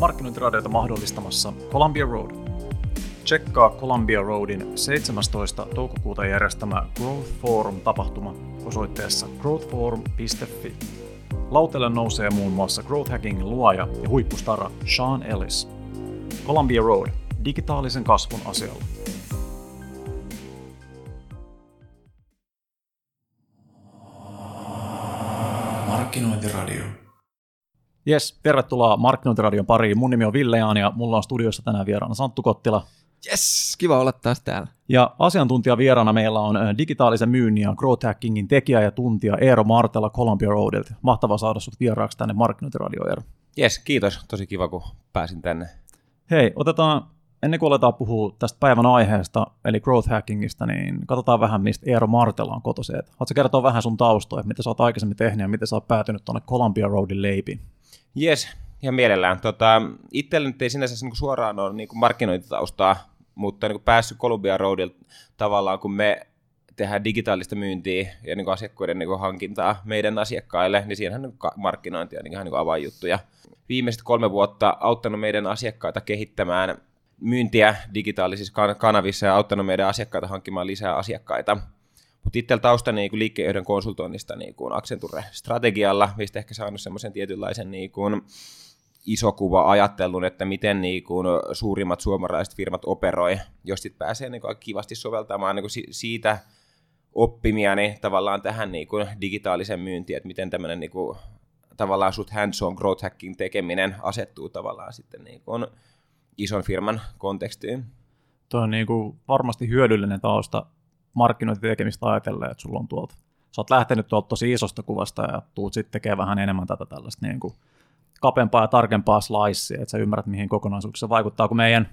markkinointiradiota mahdollistamassa Columbia Road. Tsekkaa Columbia Roadin 17. toukokuuta järjestämä Growth Forum-tapahtuma osoitteessa growthforum.fi. Lautelle nousee muun muassa Growth Hackingin luoja ja huippustara Sean Ellis. Columbia Road, digitaalisen kasvun asialla. Markkinointiradio. Jes, tervetuloa Markkinointiradion pariin. Mun nimi on Ville Jaan ja mulla on studiossa tänään vieraana Santtu Kottila. Yes, kiva olla taas täällä. Ja asiantuntija vieraana meillä on äh, digitaalisen myynnin ja growth hackingin tekijä ja tuntija Eero Martela Columbia Roadilta. Mahtavaa saada sut vieraaksi tänne Markkinointiradioon, Eero. Jes, kiitos. Tosi kiva, kun pääsin tänne. Hei, otetaan, ennen kuin aletaan puhua tästä päivän aiheesta, eli growth hackingista, niin katsotaan vähän, mistä Eero Martela on kotoisin. Haluatko kertoa vähän sun taustoja, mitä sä oot aikaisemmin tehnyt ja miten sä oot päätynyt tuonne Columbia Roadin leipiin? Jes, ja mielellään. Tota, itsellä nyt ei sinänsä niin suoraan ole niin markkinointitaustaa, mutta niin päässyt Columbia Roadilta tavallaan, kun me tehdään digitaalista myyntiä ja niin asiakkaiden niin hankintaa meidän asiakkaille, niin siinähän niin markkinointi on niin ihan niin avainjuttuja. Viimeiset kolme vuotta auttanut meidän asiakkaita kehittämään myyntiä digitaalisissa kanavissa ja auttanut meidän asiakkaita hankkimaan lisää asiakkaita. Mutta itsellä tausta niin liikkeenjohdon konsultoinnista niin kuin Accenture-strategialla, mistä ehkä saanut semmoisen tietynlaisen niin kuin iso kuva ajattelun, että miten niin kuin suurimmat suomalaiset firmat operoi, jos sit pääsee niin kuin kivasti soveltamaan niin kuin siitä oppimiani tavallaan tähän niin kuin digitaalisen myyntiin, että miten tämmöinen niin kuin, tavallaan sut hands-on growth hacking tekeminen asettuu tavallaan sitten niin kuin ison firman kontekstiin. Tuo on niin kuin varmasti hyödyllinen tausta markkinointitekemistä ajatellen, että sulla on tuolta, sä oot lähtenyt tuolta tosi isosta kuvasta ja tuut sitten tekemään vähän enemmän tätä tällaista niin kuin kapempaa ja tarkempaa slicea, että sä ymmärrät, mihin kokonaisuuksissa vaikuttaa, kun meidän,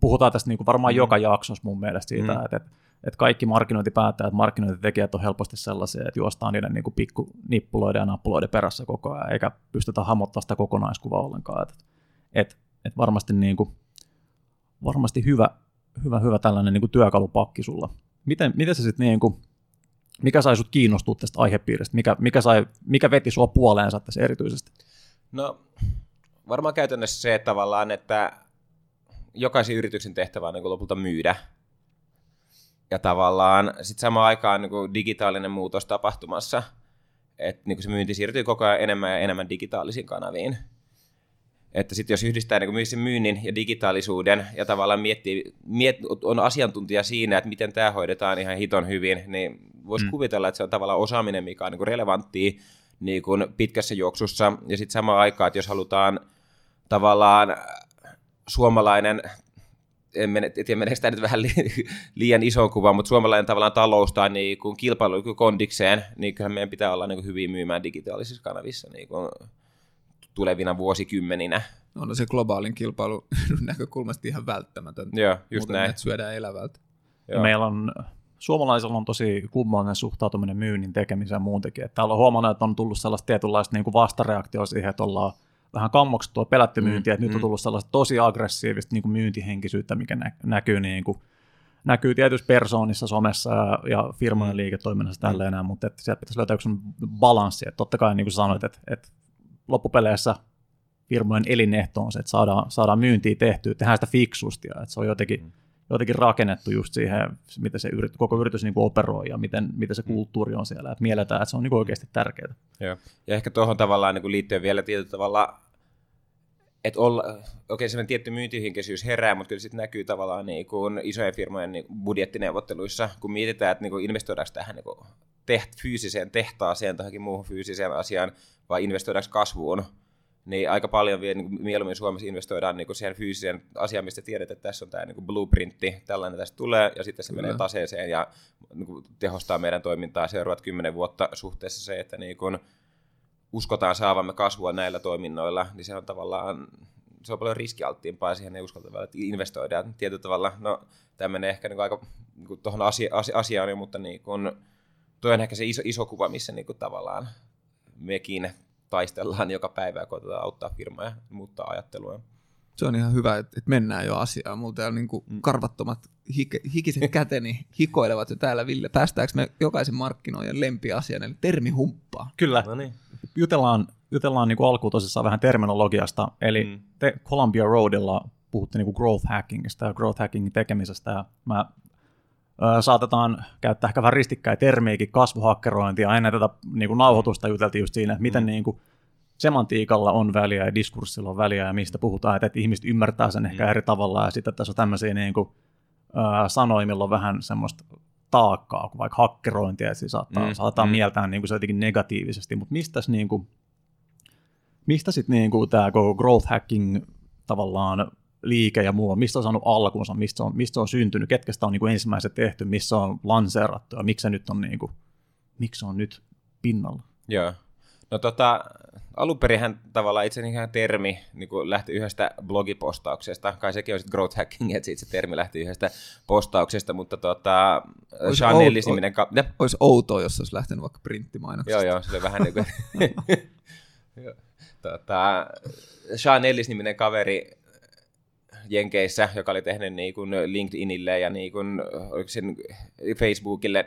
puhutaan tästä niin kuin varmaan mm. joka jaksossa mun mielestä siitä, mm. että, että, että kaikki markkinointipäättäjät, markkinointitekijät on helposti sellaisia, että juostaan niiden niin pikku nippuloiden ja nappuloiden perässä koko ajan, eikä pystytä hahmottaa sitä kokonaiskuvaa ollenkaan. Että, että, että varmasti, niin kuin, varmasti hyvä, hyvä, hyvä tällainen niin kuin työkalupakki sulla. Miten, miten se sitten niin kuin, mikä sai sut kiinnostua tästä aihepiiristä? Mikä, mikä, sai, mikä veti sua puoleensa tässä erityisesti? No varmaan käytännössä se että tavallaan, että jokaisen yrityksen tehtävä on niin lopulta myydä. Ja tavallaan sitten samaan aikaan niin kuin digitaalinen muutos tapahtumassa, että niin kuin se myynti siirtyy koko ajan enemmän ja enemmän digitaalisiin kanaviin. Että sitten jos yhdistää niin sen myynnin ja digitaalisuuden ja tavallaan miettii, miet, on asiantuntija siinä, että miten tämä hoidetaan ihan hiton hyvin, niin voisi mm. kuvitella, että se on tavallaan osaaminen, mikä on niin relevanttia niin kuin pitkässä juoksussa. Ja sitten samaan aikaan, että jos halutaan tavallaan suomalainen en mene, tiedä, meneekö tämä nyt vähän liian iso kuva, mutta suomalainen tavallaan talous tai niin kuin kilpailu kondikseen, niin kyllähän meidän pitää olla niin kuin hyvin myymään digitaalisissa kanavissa niin kuin tulevina vuosikymmeninä. On se globaalin kilpailun näkökulmasta ihan välttämätöntä. Joo, just Muuten näin. syödään elävältä. Joo. Meillä on suomalaisilla on tosi kummallinen suhtautuminen myynnin tekemiseen ja muunkin. Että täällä on huomannut, että on tullut sellaista tietynlaista niin kuin vastareaktioa siihen, että ollaan vähän kammoksettua pelätty myyntiä, mm, että mm. nyt on mm. tullut sellaista tosi aggressiivista niin kuin myyntihenkisyyttä, mikä nä- näkyy, niin kuin, näkyy tietysti persoonissa, somessa ja, ja firmojen mm. liiketoiminnassa mm. tälleen, mutta että sieltä pitäisi löytää joku balanssi, että totta kai niin kuin sanoit, että, että loppupeleissä firmojen elinehto on se, että saadaan, saadaan myyntiä tehtyä, tehdään sitä fiksusti ja että se on jotenkin mm jotenkin rakennettu just siihen, miten se yrit, koko yritys niin kuin operoi ja miten, miten se mm. kulttuuri on siellä, että mielletään, että se on niin kuin oikeasti tärkeää. Joo. Ja ehkä tuohon tavallaan niin kuin liittyen vielä tietyllä tavalla, että olla, okei, okay, sellainen tietty myyntihinkisyys herää, mutta kyllä sitten näkyy tavallaan niin kuin isojen firmojen niin budjettineuvotteluissa, kun mietitään, että niin kuin investoidaanko tähän niin kuin teht, fyysiseen tehtaaseen tai muuhun fyysiseen asiaan, vai investoidaanko kasvuun, niin aika paljon vielä niin mieluummin Suomessa investoidaan niin siihen fyysiseen asiaan, mistä tiedät, että tässä on tämä niin blueprintti, tällainen tästä tulee, ja sitten se Kyllä. menee taseeseen ja niin kuin tehostaa meidän toimintaa seuraavat kymmenen vuotta suhteessa se, että niin kuin uskotaan saavamme kasvua näillä toiminnoilla, niin se on tavallaan se on paljon riskialttiimpaa, siihen ei uskalta että investoidaan tietyllä tavalla. No, tämä menee ehkä niin aika niin tuohon asia, asia, asiaan, mutta niin kuin, toi on ehkä se iso, iso kuva, missä niin kuin tavallaan mekin taistellaan joka päivä ja koitetaan auttaa firmaa muuttaa ajattelua. Se on ihan hyvä, että mennään jo asiaan. Mulla täällä niin kuin mm. karvattomat hike, hikiset käteni hikoilevat jo täällä, Ville. Päästäänkö me jokaisen markkinoijan lempiasian, eli termihumppaa? Kyllä. No niin. Jutellaan jutellaan niin kuin alkuun tosissaan vähän terminologiasta, eli mm. te Columbia Roadilla puhutte niin kuin growth hackingista ja growth hackingin tekemisestä, ja mä saatetaan käyttää ehkä vähän ristikkäin termiäkin, kasvuhakkerointia, ennen tätä niin kuin nauhoitusta juteltiin just siinä, että miten mm. niin kuin semantiikalla on väliä ja diskurssilla on väliä ja mistä puhutaan, että, että ihmiset ymmärtää sen ehkä mm. eri tavalla ja sitten tässä on tämmöisiä niin kuin, millä on vähän semmoista taakkaa, kuin vaikka hakkerointia, että siis saattaa, mm. saattaa mm. mieltää niin kuin se jotenkin negatiivisesti, mutta mistä niin kuin, mistä sitten niin kuin tämä growth hacking tavallaan liike ja muu, mistä on saanut alkunsa, mistä on, mistä on syntynyt, ketkä sitä on niin kuin ensimmäiset tehty, missä on lanseerattu ja miksi se nyt on, niin kuin, miksi on nyt pinnalla? Joo. No tota, alun perinhän tavallaan itse ihan termi niin kuin lähti yhdestä blogipostauksesta, kai sekin on sitten growth hacking, että siitä se termi lähti yhdestä postauksesta, mutta tota, Sean Ellis-niminen... Ka- ne? Olisi outoa, jos olisi lähtenyt vaikka printtimainoksesta. Joo, joo, se oli vähän niin kuin... tota, Sean Ellis-niminen kaveri Jenkeissä, joka oli tehnyt niin kuin LinkedInille ja niin kuin, sen Facebookille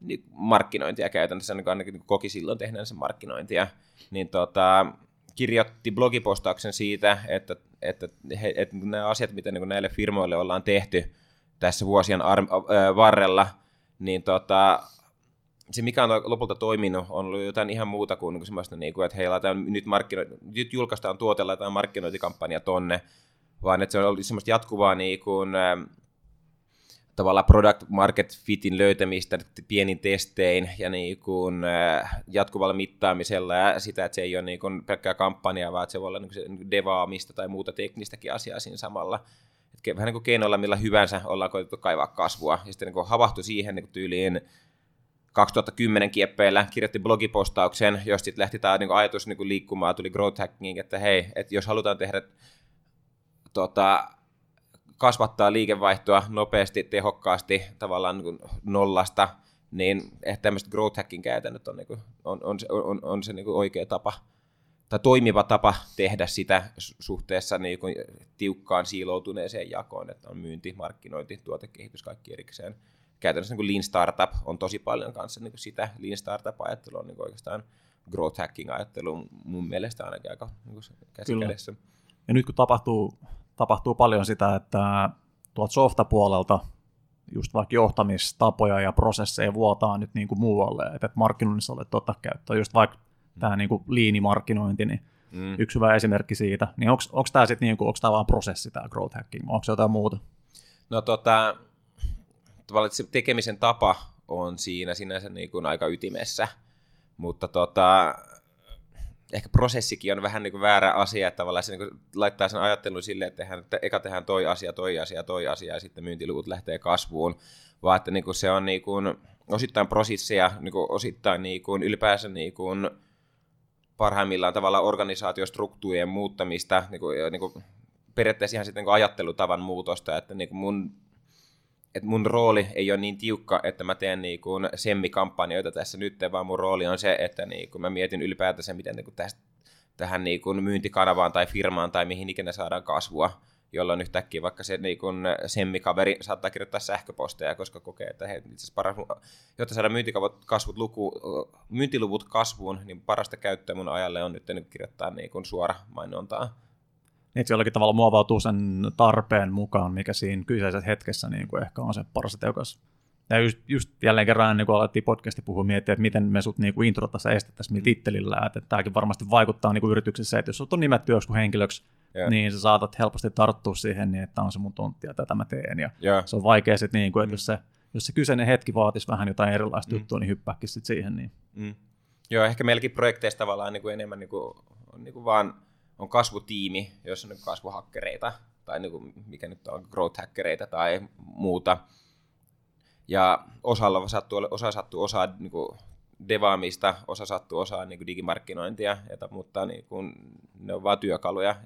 niin markkinointia käytännössä, niin ainakin niin koki silloin tehneen sen markkinointia, niin tota, kirjoitti blogipostauksen siitä, että, että, he, että nämä asiat, mitä niin näille firmoille ollaan tehty tässä vuosien ar- varrella, niin tota, se, mikä on lopulta toiminut, on ollut jotain ihan muuta kuin, niin kuin semmoista, niin kuin, että hei, laitetaan, nyt, markkino- nyt julkaistaan tuote, laitetaan markkinointikampanja tonne, vaan että se on ollut semmoista jatkuvaa niin kuin, äh, tavallaan product market fitin löytämistä pienin testein ja niin kuin, äh, jatkuvalla mittaamisella ja sitä, että se ei ole niin kuin pelkkää kampanjaa, vaan että se voi olla niin kuin se devaamista tai muuta teknistäkin asiaa siinä samalla. Et vähän niin kuin keinoilla millä hyvänsä ollaan koetettu kaivaa kasvua. Ja sitten niin havahtui siihen niin kuin tyyliin 2010 kieppeillä, kirjoitti blogipostauksen, josta sitten lähti tämä niin ajatus niin kuin liikkumaan, tuli growth hacking, että hei, että jos halutaan tehdä tota, kasvattaa liikevaihtoa nopeasti, tehokkaasti, tavallaan niin nollasta, niin ehkä tämmöiset growth hacking käytännöt on, niin kuin, on, on, on, on, se niin kuin oikea tapa tai toimiva tapa tehdä sitä suhteessa niin kuin tiukkaan siiloutuneeseen jakoon, että on myynti, markkinointi, tuotekehitys, kaikki erikseen. Käytännössä niin kuin Lean Startup on tosi paljon kanssa niin kuin sitä. Lean Startup-ajattelu on niin kuin oikeastaan growth hacking-ajattelu mun mielestä ainakin aika niin käsikädessä. Ja nyt kun tapahtuu tapahtuu paljon sitä, että tuolta softapuolelta just vaikka johtamistapoja ja prosesseja vuotaa nyt niin kuin muualle, että markkinoinnissa olet ottaa käyttöön, just vaikka mm. tämä niin kuin liinimarkkinointi, niin mm. yksi hyvä esimerkki siitä, niin onko tämä sitten niin kuin, onko tämä vaan prosessi tämä growth hacking, onko se jotain muuta? No tota, tavallaan se tekemisen tapa on siinä sinänsä niin kuin aika ytimessä, mutta tota, ehkä prosessikin on vähän niin kuin väärä asia, että tavallaan se niin kuin laittaa sen ajattelun silleen, että, tehdään, että eka tehdään toi asia, toi asia, toi asia ja sitten myyntiluvut lähtee kasvuun, vaan että niin kuin se on niin kuin osittain prosessia, niin kuin osittain niin kuin ylipäänsä niin kuin parhaimmillaan tavalla organisaatiostruktuurien muuttamista, niin kuin, niin kuin periaatteessa ihan sitten niin ajattelutavan muutosta, että niin kuin mun että mun rooli ei ole niin tiukka, että mä teen niin semmikampanjoita tässä nyt, vaan mun rooli on se, että niin kuin mä mietin ylipäätänsä, miten niin kuin tästä, tähän niin myyntikanavaan tai firmaan tai mihin ikinä saadaan kasvua, jolloin yhtäkkiä vaikka se niin kuin semmikaveri saattaa kirjoittaa sähköposteja, koska kokee, että he, itse paras, jotta myyntikavut kasvut luku, myyntiluvut kasvuun, niin parasta käyttöä mun ajalle on nyt kirjoittaa niin suora mainontaa että jollakin tavalla muovautuu sen tarpeen mukaan, mikä siinä kyseisessä hetkessä niin kuin ehkä on se paras tehokas. Ja just, just jälleen kerran, niin kun alettiin podcasti puhua, miettiä, että miten me sut niin kuin intro tässä estettäisiin mm. tittelillä, että, että tämäkin varmasti vaikuttaa niin kuin yrityksessä, että jos sut on nimetty joskus henkilöksi, yeah. niin sä saatat helposti tarttua siihen, niin että on se mun tontti ja tätä mä teen. Ja yeah. se on vaikea sitten, niin kuin, että mm. jos, se, jos se kyseinen hetki vaatisi vähän jotain erilaista mm. juttua, niin hyppääkin sitten siihen. Niin. Mm. Joo, ehkä meilläkin projekteista tavallaan niin kuin enemmän niin kuin, niin kuin vaan – on kasvutiimi, jossa on niin kasvuhakkereita, tai niin kuin, mikä nyt on growth hackereita tai muuta. Ja osalla sattuu, osa sattuu osaa niin kuin devaamista, osa sattuu osaa niin kuin digimarkkinointia, jota, mutta niin kuin, ne on vain työkaluja.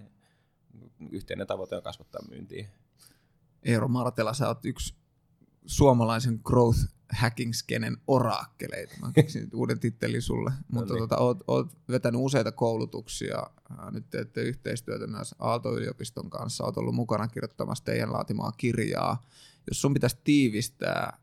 Yhteinen tavoite on kasvattaa myyntiä. Eero Martela, sä oot yksi suomalaisen growth hacking-skenen orakkeleita. Mä keksin uuden tittelin sulle. No Mutta niin. tota, oot, oot vetänyt useita koulutuksia. Nyt teette yhteistyötä myös Aalto-yliopiston kanssa. Oot ollut mukana kirjoittamassa teidän laatimaa kirjaa. Jos sun pitäisi tiivistää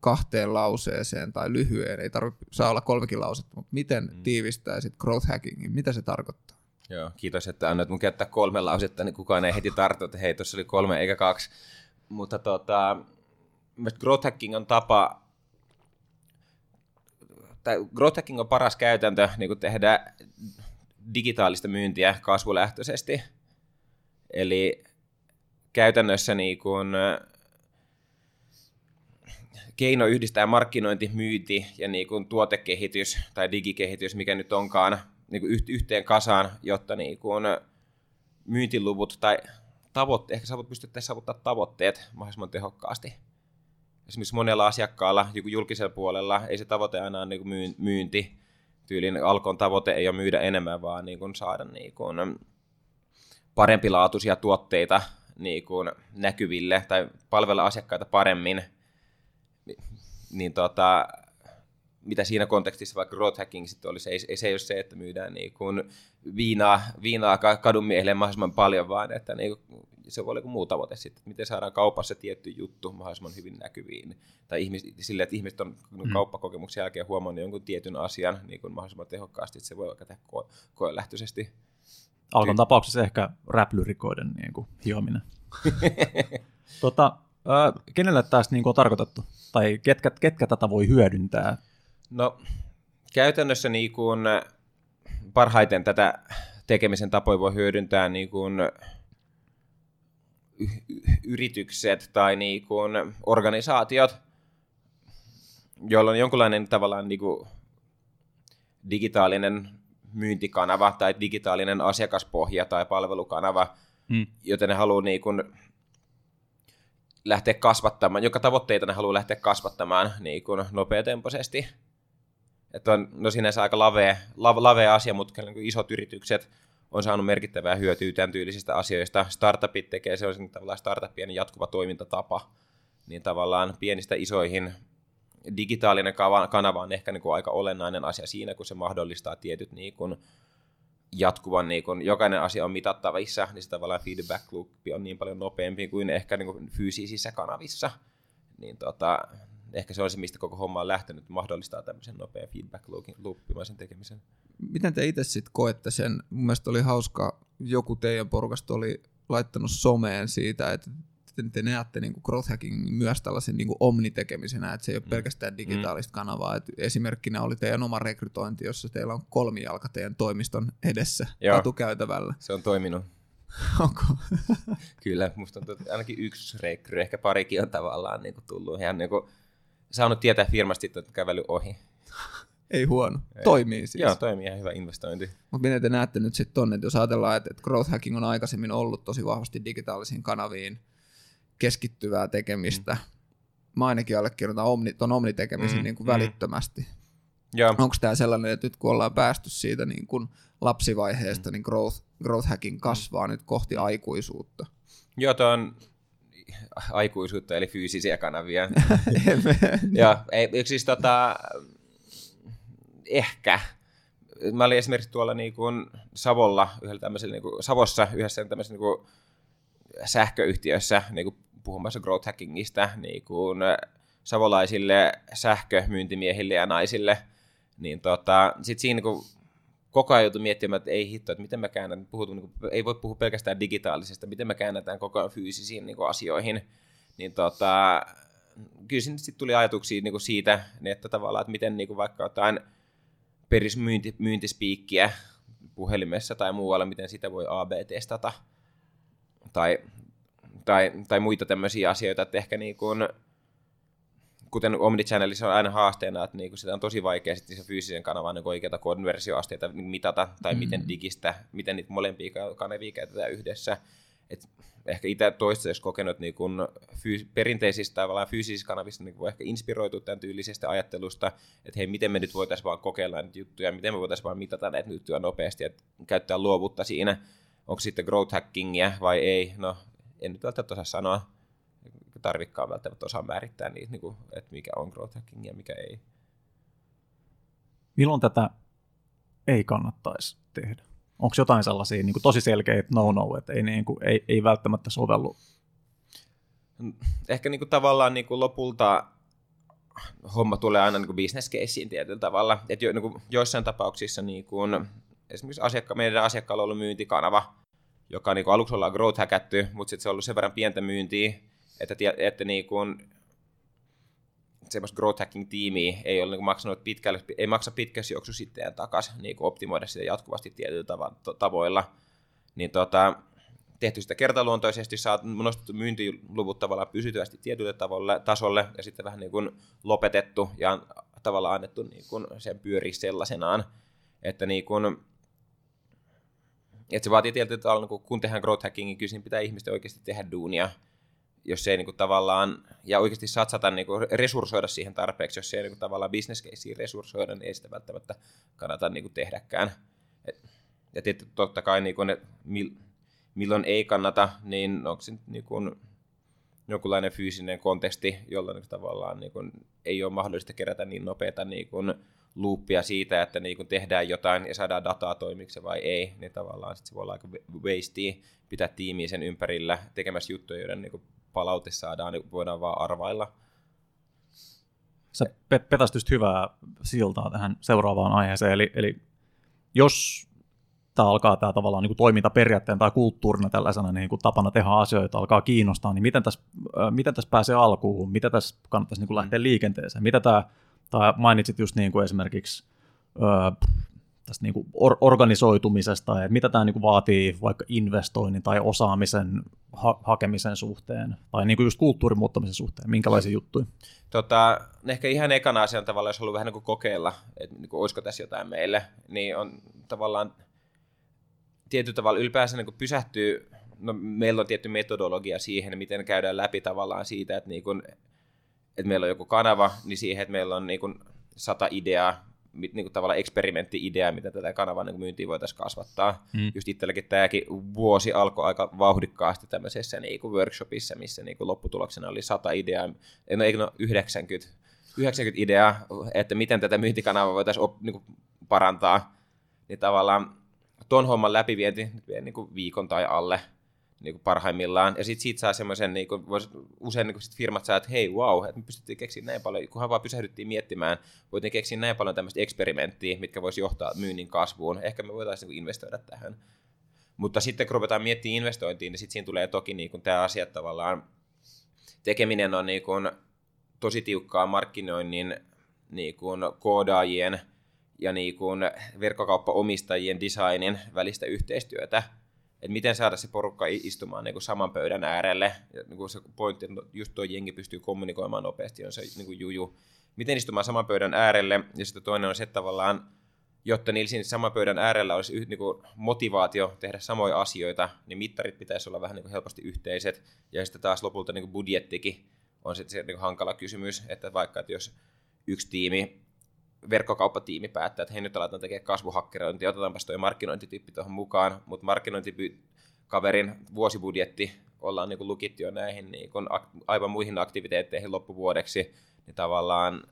kahteen lauseeseen tai lyhyen, ei tarvitse, saa olla kolmekin lausetta, mutta miten mm. tiivistäisit growth hackingin, mitä se tarkoittaa? Joo, kiitos, että annoit mun käyttää kolme lausetta, niin kukaan ei heti tarttu, että hei, tuossa oli kolme eikä kaksi. Mutta tota, growth hacking on tapa, tai growth hacking on paras käytäntö niin kuin tehdä digitaalista myyntiä kasvulähtöisesti. Eli käytännössä niin kuin, keino yhdistää markkinointi, myynti ja niin kuin tuotekehitys tai digikehitys, mikä nyt onkaan, niin kuin yhteen kasaan, jotta niin kuin myyntiluvut tai tavoitteet, ehkä pystyttäisiin saavuttaa tavoitteet mahdollisimman tehokkaasti. Esimerkiksi monella asiakkaalla niin julkisella puolella ei se tavoite aina ole niin myynti. Tyylin alkon tavoite ei ole myydä enemmän, vaan niin kuin saada niin kuin parempilaatuisia tuotteita niin kuin näkyville tai palvella asiakkaita paremmin – niin tota, mitä siinä kontekstissa vaikka growth hacking sitten olisi, ei, ei se ei ole se, että myydään niin kuin viinaa, viinaa kadun miehelle mahdollisimman paljon, vaan että niin kuin, se voi olla joku muu tavoite sitten, että miten saadaan kaupassa tietty juttu mahdollisimman hyvin näkyviin. Tai ihmis, sille, että ihmiset on mm. kauppakokemuksen jälkeen huomannut jonkun tietyn asian niin kuin mahdollisimman tehokkaasti, että se voi vaikka tehdä ko- koelähtöisesti. Alkon tapauksessa ehkä räplyrikoiden niin kuin, hiominen. tota, äh, kenelle tästä niin kuin, on tarkoitettu? tai ketkä, ketkä tätä voi hyödyntää? No käytännössä niin kuin parhaiten tätä tekemisen tapoja voi hyödyntää niin kuin yritykset tai niin kuin organisaatiot, joilla on jonkinlainen tavallaan niin kuin digitaalinen myyntikanava tai digitaalinen asiakaspohja tai palvelukanava, hmm. joten ne haluaa niin kuin lähteä kasvattamaan, joka tavoitteita ne haluaa lähteä kasvattamaan niin kuin nopeatempoisesti. Että on no sinänsä aika lavea, lavea asia, mutta niin isot yritykset on saanut merkittävää hyötyä tämän tyylisistä asioista. Startupit tekee, se on tavallaan startupien jatkuva toimintatapa, niin tavallaan pienistä isoihin digitaalinen kanava on ehkä niin kuin aika olennainen asia siinä, kun se mahdollistaa tietyt niin kuin jatkuvan, niin kun jokainen asia on mitattavissa, niin se tavallaan feedback loop on niin paljon nopeampi kuin ehkä niin kuin fyysisissä kanavissa. Niin tota, ehkä se on se, mistä koko homma on lähtenyt, mahdollistaa tämmöisen nopean feedback loopimaisen tekemisen. Miten te itse sitten koette sen? Mun mielestä oli hauska, joku teidän porukasta oli laittanut someen siitä, että te näette niin kuin growth hacking myös tällaisen niin kuin omnitekemisenä, että se ei ole mm. pelkästään mm. digitaalista kanavaa. Et esimerkkinä oli teidän oma rekrytointi, jossa teillä on kolmijalka teidän toimiston edessä Joo. katukäytävällä. Se on toiminut. Onko? Kyllä, musta on ainakin yksi rekry, ehkä parikin on tavallaan niin kuin tullut ihan niin kuin, saanut tietää firmasta, että kävely ohi. Ei huono. Ei. Toimii siis. Joo, toimii ihan hyvä investointi. Mutta miten te näette nyt sitten tonne, että jos ajatellaan, että, että growth hacking on aikaisemmin ollut tosi vahvasti digitaalisiin kanaviin, keskittyvää tekemistä. Mm. Mä ainakin allekirjoitan omni, ton omnitekemisen mm, niin kuin mm. välittömästi. Onko tämä sellainen, että nyt kun ollaan päästy siitä niin kuin lapsivaiheesta, mm. niin growth, growth hacking kasvaa mm. nyt kohti aikuisuutta? Joo, tuo on aikuisuutta, eli fyysisiä kanavia. Joo, ei, siis tota, ehkä. Mä olin esimerkiksi tuolla niin kuin Savolla, yhdellä tämmöisellä, niin kuin, Savossa yhdessä tämmöisessä niin kuin sähköyhtiössä niin kuin puhumassa growth hackingista niin kuin savolaisille sähkömyyntimiehille ja naisille, niin tota, sitten siinä kun koko ajan joutui miettimään, että ei hitto, että miten mä käännän, puhutun, niin kuin, ei voi puhua pelkästään digitaalisesta, miten me käännetään koko ajan fyysisiin niin kuin asioihin, niin tota, kyllä sinne sitten tuli ajatuksia niin kuin siitä, että tavallaan, että miten niin kuin vaikka jotain perismyynti, myyntispiikkiä puhelimessa tai muualla, miten sitä voi AB-testata, tai tai, tai muita tämmöisiä asioita, että ehkä niin kuin, kuten Omnichannelissa on aina haasteena, että niin kuin sitä on tosi vaikea sitten se fyysisen kanavan niin oikeita konversioasteita mitata, tai mm. miten digistä, miten niitä molempia kanavia käytetään yhdessä. Et ehkä itse toistaiseksi kokenut niin kun fyys- perinteisistä tai fyysisistä kanavista niin voi ehkä inspiroitua tämän tyylisestä ajattelusta, että hei, miten me nyt voitaisiin vaan kokeilla näitä juttuja, miten me voitaisiin vaan mitata näitä juttuja nopeasti, että käyttää luovuutta siinä, onko sitten growth hackingia vai ei, no en nyt välttämättä osaa sanoa, tarvikkaan välttämättä osaa määrittää niitä, niin kuin, että mikä on growth hacking ja mikä ei. Milloin tätä ei kannattaisi tehdä? Onko jotain sellaisia niin kuin tosi selkeitä no-no, että ei, niin kuin, ei, ei välttämättä sovellu? Ehkä niin kuin, tavallaan niin kuin lopulta homma tulee aina niin business caseen tietyllä tavalla. Et jo, niin kuin joissain tapauksissa niin kuin, esimerkiksi asiakka, meidän asiakkaalla on ollut myyntikanava, joka niin kuin aluksi ollaan growth hackätty, mutta sitten se on ollut sen verran pientä myyntiä, että, että niin kuin, semmoista growth hacking tiimiä ei ole niin maksanut pitkälle, ei maksa pitkässä juoksu sitten takaisin niin optimoida sitä jatkuvasti tietyillä tavoilla. Niin tota, tehty sitä kertaluontoisesti, saat nostettu myyntiluvut tavallaan pysytyvästi tietylle tavalle, tasolle ja sitten vähän niin kuin lopetettu ja tavallaan annettu niin kuin sen pyöri sellaisenaan, että niin kuin, että se vaatii tietyllä tavalla, kun tehdään growth hackingin, kyllä pitää ihmisten oikeasti tehdä duunia, jos ei niin kuin tavallaan, ja oikeasti satsata, niin kuin resurssoida siihen tarpeeksi, jos ei niin kuin tavallaan business caseen resurssoida, niin ei sitä välttämättä kannata niin kuin tehdäkään. Et, ja tietysti totta kai, niin kuin ne, milloin ei kannata, niin onko se niin kuin jonkunlainen fyysinen konteksti, jolla niin tavallaan niin kuin ei ole mahdollista kerätä niin nopeata kuin loopia siitä, että niin kuin tehdään jotain ja saadaan dataa toimiksi vai ei, niin tavallaan sit se voi olla aika wastea pitää tiimiä sen ympärillä tekemässä juttuja, joiden niin kuin palaute saadaan, niin voidaan vaan arvailla. Sä petästyst hyvää siltaa tähän seuraavaan aiheeseen, eli, eli jos tämä alkaa tämä tavallaan niin kuin toimintaperiaatteen tai kulttuurina tällaisena niin kuin tapana tehdä asioita, alkaa kiinnostaa, niin miten tässä, miten tässä pääsee alkuun, mitä tässä kannattaisi niin kuin lähteä liikenteeseen, mitä tämä, tai mainitsit just niin kuin esimerkiksi tästä niin kuin or- organisoitumisesta, että mitä tämä niin kuin vaatii vaikka investoinnin tai osaamisen ha- hakemisen suhteen, tai niin kuin just kulttuurin muuttamisen suhteen, minkälaisia juttuja? Tota, ehkä ihan ekana asian tavalla, jos haluaa vähän niin kuin kokeilla, että niin kuin, olisiko tässä jotain meille, niin on tavallaan tietyllä tavalla ylipäänsä niin pysähtyy, no, meillä on tietty metodologia siihen, miten käydään läpi tavallaan siitä, että, niin kuin, että meillä on joku kanava, niin siihen, että meillä on niin kuin sata ideaa, niin kuin tavallaan eksperimentti-idea, miten tätä kanavan niin myyntiä voitaisiin kasvattaa. Mm. Just itselläkin tämäkin vuosi alkoi aika vauhdikkaasti tämmöisessä niin kuin workshopissa, missä niin kuin lopputuloksena oli 100 ideaa, no eikö no 90, 90 ideaa, että miten tätä myyntikanavaa voitaisiin op, niin kuin parantaa. Niin tavallaan ton homman läpivienti vie niin kuin viikon tai alle niin kuin parhaimmillaan. Ja sitten siitä saa semmoisen, niin kuin, usein niin kuin sit firmat saa, että hei wow, että me pystyttiin keksiä näin paljon, kunhan vaan pysähdyttiin miettimään, voitiin keksiä näin paljon tämmöistä eksperimenttiä, mitkä voisi johtaa myynnin kasvuun. Ehkä me voitaisiin niin investoida tähän. Mutta sitten kun ruvetaan miettimään investointiin, niin sitten siinä tulee toki niin kuin tämä asia tavallaan, tekeminen on niin kuin tosi tiukkaa markkinoinnin niin kuin koodaajien – ja niin kuin verkkokauppaomistajien designin välistä yhteistyötä, että miten saada se porukka istumaan niin kuin saman pöydän äärelle. Ja niin kuin se pointti, että just tuo jengi pystyy kommunikoimaan nopeasti, on se niin kuin juju. Miten istumaan saman pöydän äärelle, ja sitten toinen on se tavallaan, jotta niillä siinä saman pöydän äärellä olisi niin kuin motivaatio tehdä samoja asioita, niin mittarit pitäisi olla vähän niin kuin helposti yhteiset, ja sitten taas lopulta niin kuin budjettikin on sitten se niin kuin hankala kysymys, että vaikka että jos yksi tiimi verkkokauppatiimi päättää, että hei nyt aletaan tekemään kasvuhakkerointia, otetaanpas tuo markkinointityyppi tuohon mukaan, mutta markkinointikaverin vuosibudjetti ollaan niin lukittu jo näihin niin kuin aivan muihin aktiviteetteihin loppuvuodeksi, niin tavallaan,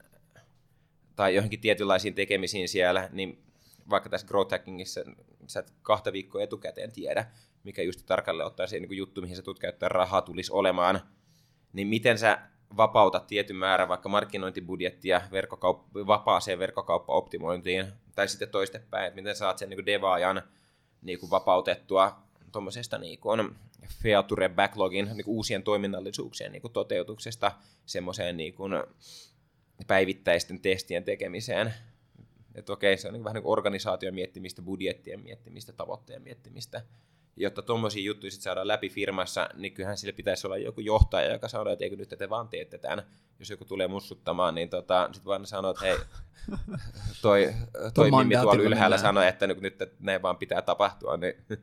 tai johonkin tietynlaisiin tekemisiin siellä, niin vaikka tässä growth hackingissa sä et kahta viikkoa etukäteen tiedä, mikä just tarkalleen ottaen se niin juttu, mihin sä tulet käyttää rahaa, tulisi olemaan, niin miten sä vapauta tietyn määrän vaikka markkinointibudjettia verkkokaup- vapaaseen verkkokauppaoptimointiin, tai sitten toistepäin, että miten saat sen niin devaajan niin kuin vapautettua tuommoisesta niin kuin feature backlogin niin kuin uusien toiminnallisuuksien niin kuin toteutuksesta semmoiseen niin kuin päivittäisten testien tekemiseen. Että okei, se on niin vähän niin kuin organisaation miettimistä, budjettien miettimistä, tavoitteen miettimistä jotta tuommoisia juttuja sit saadaan läpi firmassa, niin kyllähän sillä pitäisi olla joku johtaja, joka sanoo, että eikö nyt te vaan teette tämän. Jos joku tulee mussuttamaan, niin tota, sitten vaan sanoo, että hei, toi, toi Mimmi tuolla ylhäällä sanoi, että nyt, nyt ne vaan pitää tapahtua, niin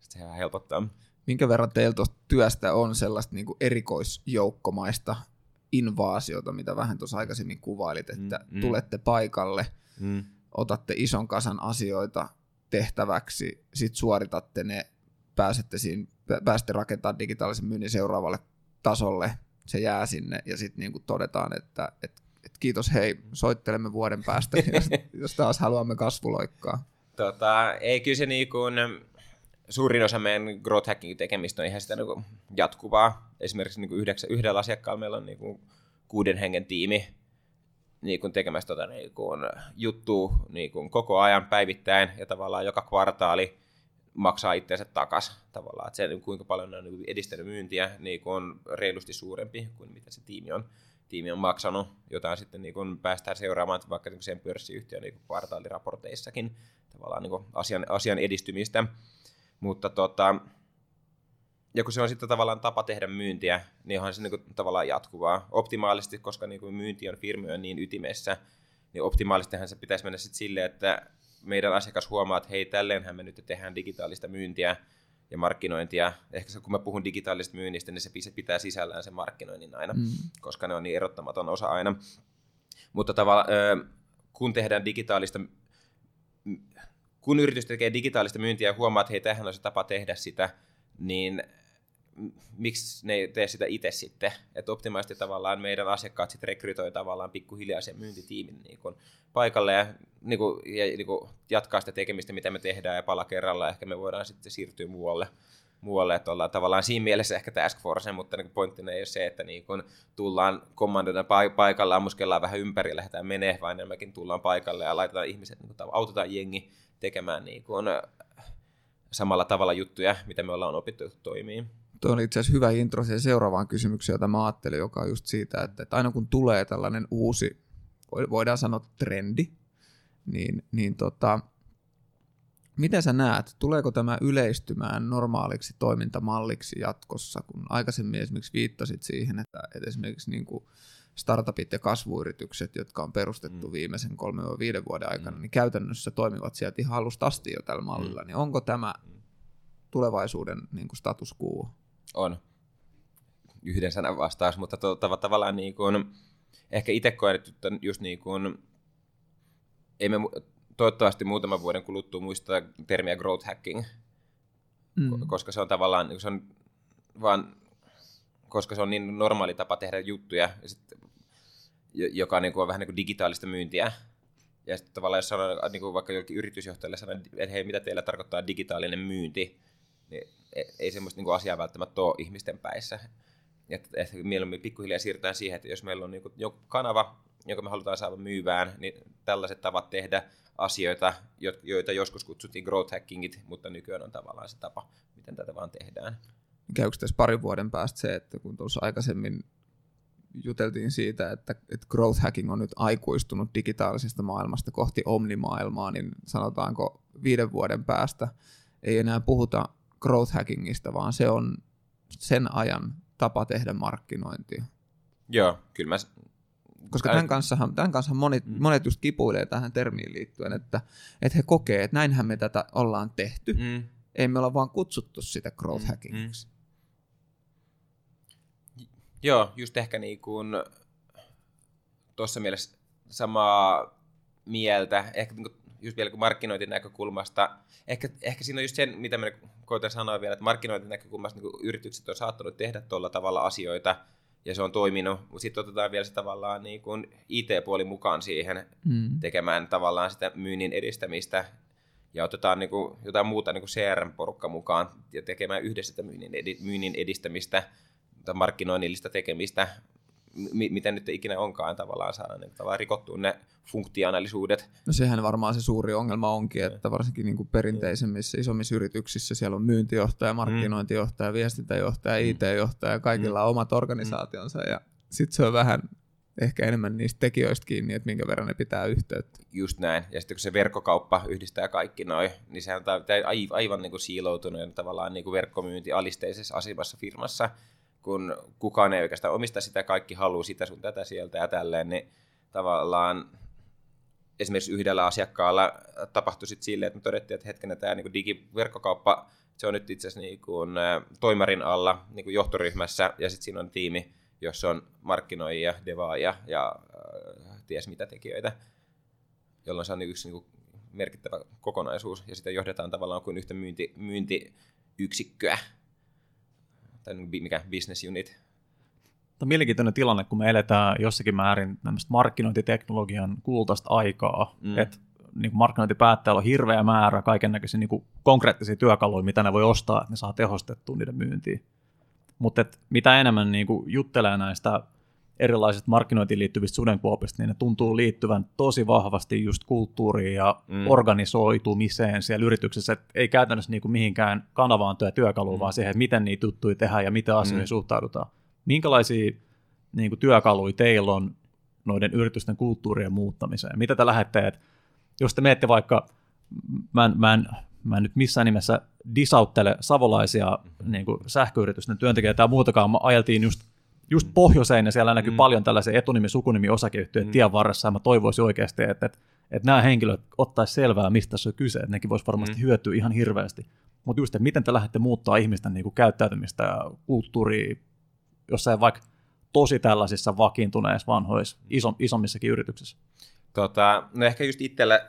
se helpottaa. Minkä verran teillä tuosta työstä on sellaista niin erikoisjoukkomaista invaasiota, mitä vähän tuossa aikaisemmin kuvailit, että mm, mm. tulette paikalle, mm. otatte ison kasan asioita tehtäväksi, sitten suoritatte ne pääsette, siinä, pääsette rakentamaan digitaalisen myynnin seuraavalle tasolle, se jää sinne ja sitten niin todetaan, että, että, että kiitos hei, soittelemme vuoden päästä, jos, jos taas haluamme kasvuloikkaa. Tota, ei kyllä se niin kuin, suurin osa meidän growth hacking tekemistä on ihan sitä niin jatkuvaa. Esimerkiksi niin kuin yhdeksän, yhdellä asiakkaalla meillä on niin kuin kuuden hengen tiimi, niin kuin tekemässä tota, niin kuin, juttua niin kuin, koko ajan päivittäin ja tavallaan joka kvartaali maksaa itseensä takaisin tavallaan, että se kuinka paljon ne on niin edistänyt myyntiä niin on reilusti suurempi kuin mitä se tiimi on, tiimi on maksanut, jota sitten niin kuin päästään seuraamaan vaikka niin sen pörssiyhtiön niin kvartaaliraporteissakin tavallaan niin asian, asian edistymistä, mutta tota, ja kun se on sitten tavallaan tapa tehdä myyntiä, niin onhan se niin tavallaan jatkuvaa. Optimaalisesti, koska niin myynti on firmojen niin ytimessä, niin optimaalistihan se pitäisi mennä sitten silleen, että meidän asiakas huomaa, että hei, tälleenhän me nyt tehdään digitaalista myyntiä ja markkinointia. Ehkä se, kun mä puhun digitaalisesta myynnistä, niin se pitää sisällään sen markkinoinnin aina, mm. koska ne on niin erottamaton osa aina. Mutta tavallaan, kun tehdään digitaalista, kun yritys tekee digitaalista myyntiä ja huomaa, että hei, tähän on se tapa tehdä sitä, niin miksi ne ei tee sitä itse sitten. Että optimaalisesti tavallaan meidän asiakkaat sitten rekrytoi tavallaan pikkuhiljaa sen myyntitiimin niin kun paikalle ja, niin kun, ja niin kun jatkaa sitä tekemistä, mitä me tehdään ja pala kerralla. Ehkä me voidaan sitten siirtyä muualle, muualle että ollaan tavallaan siinä mielessä ehkä task force, mutta niin pointtina ei ole se, että niin kun tullaan kommandona paikalle, ammuskellaan vähän ympäri ja lähdetään menee, vaan enemmänkin tullaan paikalle ja laitetaan ihmiset, niin kun, autetaan jengi tekemään niin kun, samalla tavalla juttuja, mitä me ollaan opittu toimii. Tuo oli itse asiassa hyvä intro siihen seuraavaan kysymykseen, jota mä ajattelin, joka on just siitä, että, että aina kun tulee tällainen uusi, voidaan sanoa trendi, niin, niin tota, miten sä näet, tuleeko tämä yleistymään normaaliksi toimintamalliksi jatkossa, kun aikaisemmin esimerkiksi viittasit siihen, että, että esimerkiksi niin kuin startupit ja kasvuyritykset, jotka on perustettu mm. viimeisen 3-5 vuoden aikana, mm. niin käytännössä toimivat sieltä ihan alusta asti jo tällä mallilla. Mm. Niin onko tämä tulevaisuuden niin kuin status quo? On. Yhden sanan vastaus, mutta to, to, tavallaan niin kuin, ehkä itse koen, että just niin kuin, ei me toivottavasti muutaman vuoden kuluttua muistaa termiä growth hacking, mm. koska se on tavallaan, se on vaan koska se on niin normaali tapa tehdä juttuja, ja sit, joka niin kuin on vähän niin kuin digitaalista myyntiä. Ja sitten tavallaan jos sanoo niin kuin vaikka jollekin yritysjohtajalle, sanoo, että hei, mitä teillä tarkoittaa digitaalinen myynti, niin e, ei semmoista niin kuin asiaa välttämättä ole ihmisten päissä. Että et mieluummin pikkuhiljaa siirrytään siihen, että jos meillä on niin kuin joku kanava, jonka me halutaan saada myyvään, niin tällaiset tavat tehdä asioita, joita joskus kutsuttiin growth hackingit, mutta nykyään on tavallaan se tapa, miten tätä vaan tehdään käykö tässä parin vuoden päästä se, että kun tuossa aikaisemmin juteltiin siitä, että, että growth hacking on nyt aikuistunut digitaalisesta maailmasta kohti omnimaailmaa, niin sanotaanko viiden vuoden päästä ei enää puhuta growth hackingista, vaan se on sen ajan tapa tehdä markkinointia. Joo, kyllä mä... Koska tämän kanssa, tämän kanssa monet, mm. monet just kipuilee tähän termiin liittyen, että, että he kokee, että näinhän me tätä ollaan tehty. Mm. Ei me olla vaan kutsuttu sitä growth mm. hackingiksi. Mm. Joo, just ehkä niin kuin tuossa mielessä samaa mieltä, ehkä niin kuin just vielä markkinointin näkökulmasta, ehkä, ehkä siinä on just sen, mitä mä koitan sanoa vielä, että markkinointin näkökulmasta niin yritykset on saattanut tehdä tuolla tavalla asioita, ja se on toiminut, mutta sitten otetaan vielä se tavallaan niin kuin IT-puoli mukaan siihen mm. tekemään tavallaan sitä myynnin edistämistä, ja otetaan niin kuin jotain muuta niin kuin CRM-porukka mukaan ja tekemään yhdessä sitä myynnin, edi, myynnin edistämistä, markkinoinnillista tekemistä, m- mitä nyt ikinä onkaan tavallaan saada niin tavallaan rikottua ne funktionaalisuudet. No sehän varmaan se suuri ongelma onkin, että varsinkin niin kuin perinteisemmissä isommissa yrityksissä siellä on myyntijohtaja, markkinointijohtaja, viestintäjohtaja, mm. IT-johtaja, kaikilla on omat organisaationsa ja sitten se on vähän ehkä enemmän niistä tekijöistä kiinni, että minkä verran ne pitää yhteyttä. Just näin. Ja sitten kun se verkkokauppa yhdistää kaikki noin, niin sehän on aivan niin kuin siiloutunut ja tavallaan niin kuin verkkomyynti alisteisessa asemassa firmassa, kun kukaan ei oikeastaan omista sitä, kaikki haluaa sitä sun tätä sieltä ja tälleen, niin tavallaan esimerkiksi yhdellä asiakkaalla tapahtui sitten silleen, että me todettiin, että hetkenä tämä niin digiverkkokauppa, se on nyt itse asiassa niin kuin, toimarin alla niin kuin johtoryhmässä, ja sitten siinä on tiimi, jossa on markkinoijia, devaajia ja äh, ties mitä tekijöitä, jolloin se on yksi niin kuin, merkittävä kokonaisuus, ja sitä johdetaan tavallaan kuin yhtä myynti, myyntiyksikköä, tai niin mikä business unit. Tämä on mielenkiintoinen tilanne, kun me eletään jossakin määrin markkinointiteknologian kultaista aikaa, mm. että niin markkinointipäättäjällä on hirveä määrä kaiken näköisiä niin konkreettisia työkaluja, mitä ne voi ostaa, että ne saa tehostettua niiden myyntiin. Mutta mitä enemmän niin kuin juttelee näistä erilaiset markkinointiin liittyvistä sudenkuopista, niin ne tuntuu liittyvän tosi vahvasti just kulttuuriin ja mm. organisoitumiseen siellä yrityksessä, että ei käytännössä niin kuin mihinkään kanavaan työ työkaluun, mm. vaan siihen, että miten niitä tuttuja tehdään ja miten asioihin mm. suhtaudutaan. Minkälaisia niin kuin työkaluja teillä on noiden yritysten kulttuurien muuttamiseen? Mitä te lähette, että jos te menette vaikka, mä en, mä en, mä en nyt missään nimessä disauttele savolaisia niin kuin sähköyritysten työntekijöitä tai muutakaan, mä ajeltiin just just pohjoiseen, ja siellä näkyy mm. paljon tällaisia etunimi, sukunimi, osakeyhtiöitä mm. tien varressa, ja mä toivoisin oikeasti, että, että, että nämä henkilöt ottaisi selvää, mistä tässä on kyse, että nekin voisi varmasti mm. hyötyä ihan hirveästi. Mutta just, että miten te lähdette muuttaa ihmisten niin kuin käyttäytymistä ja kulttuuria jossain vaikka tosi tällaisissa vakiintuneissa vanhoissa, iso, isommissakin yrityksissä? Tota, no ehkä just itselle,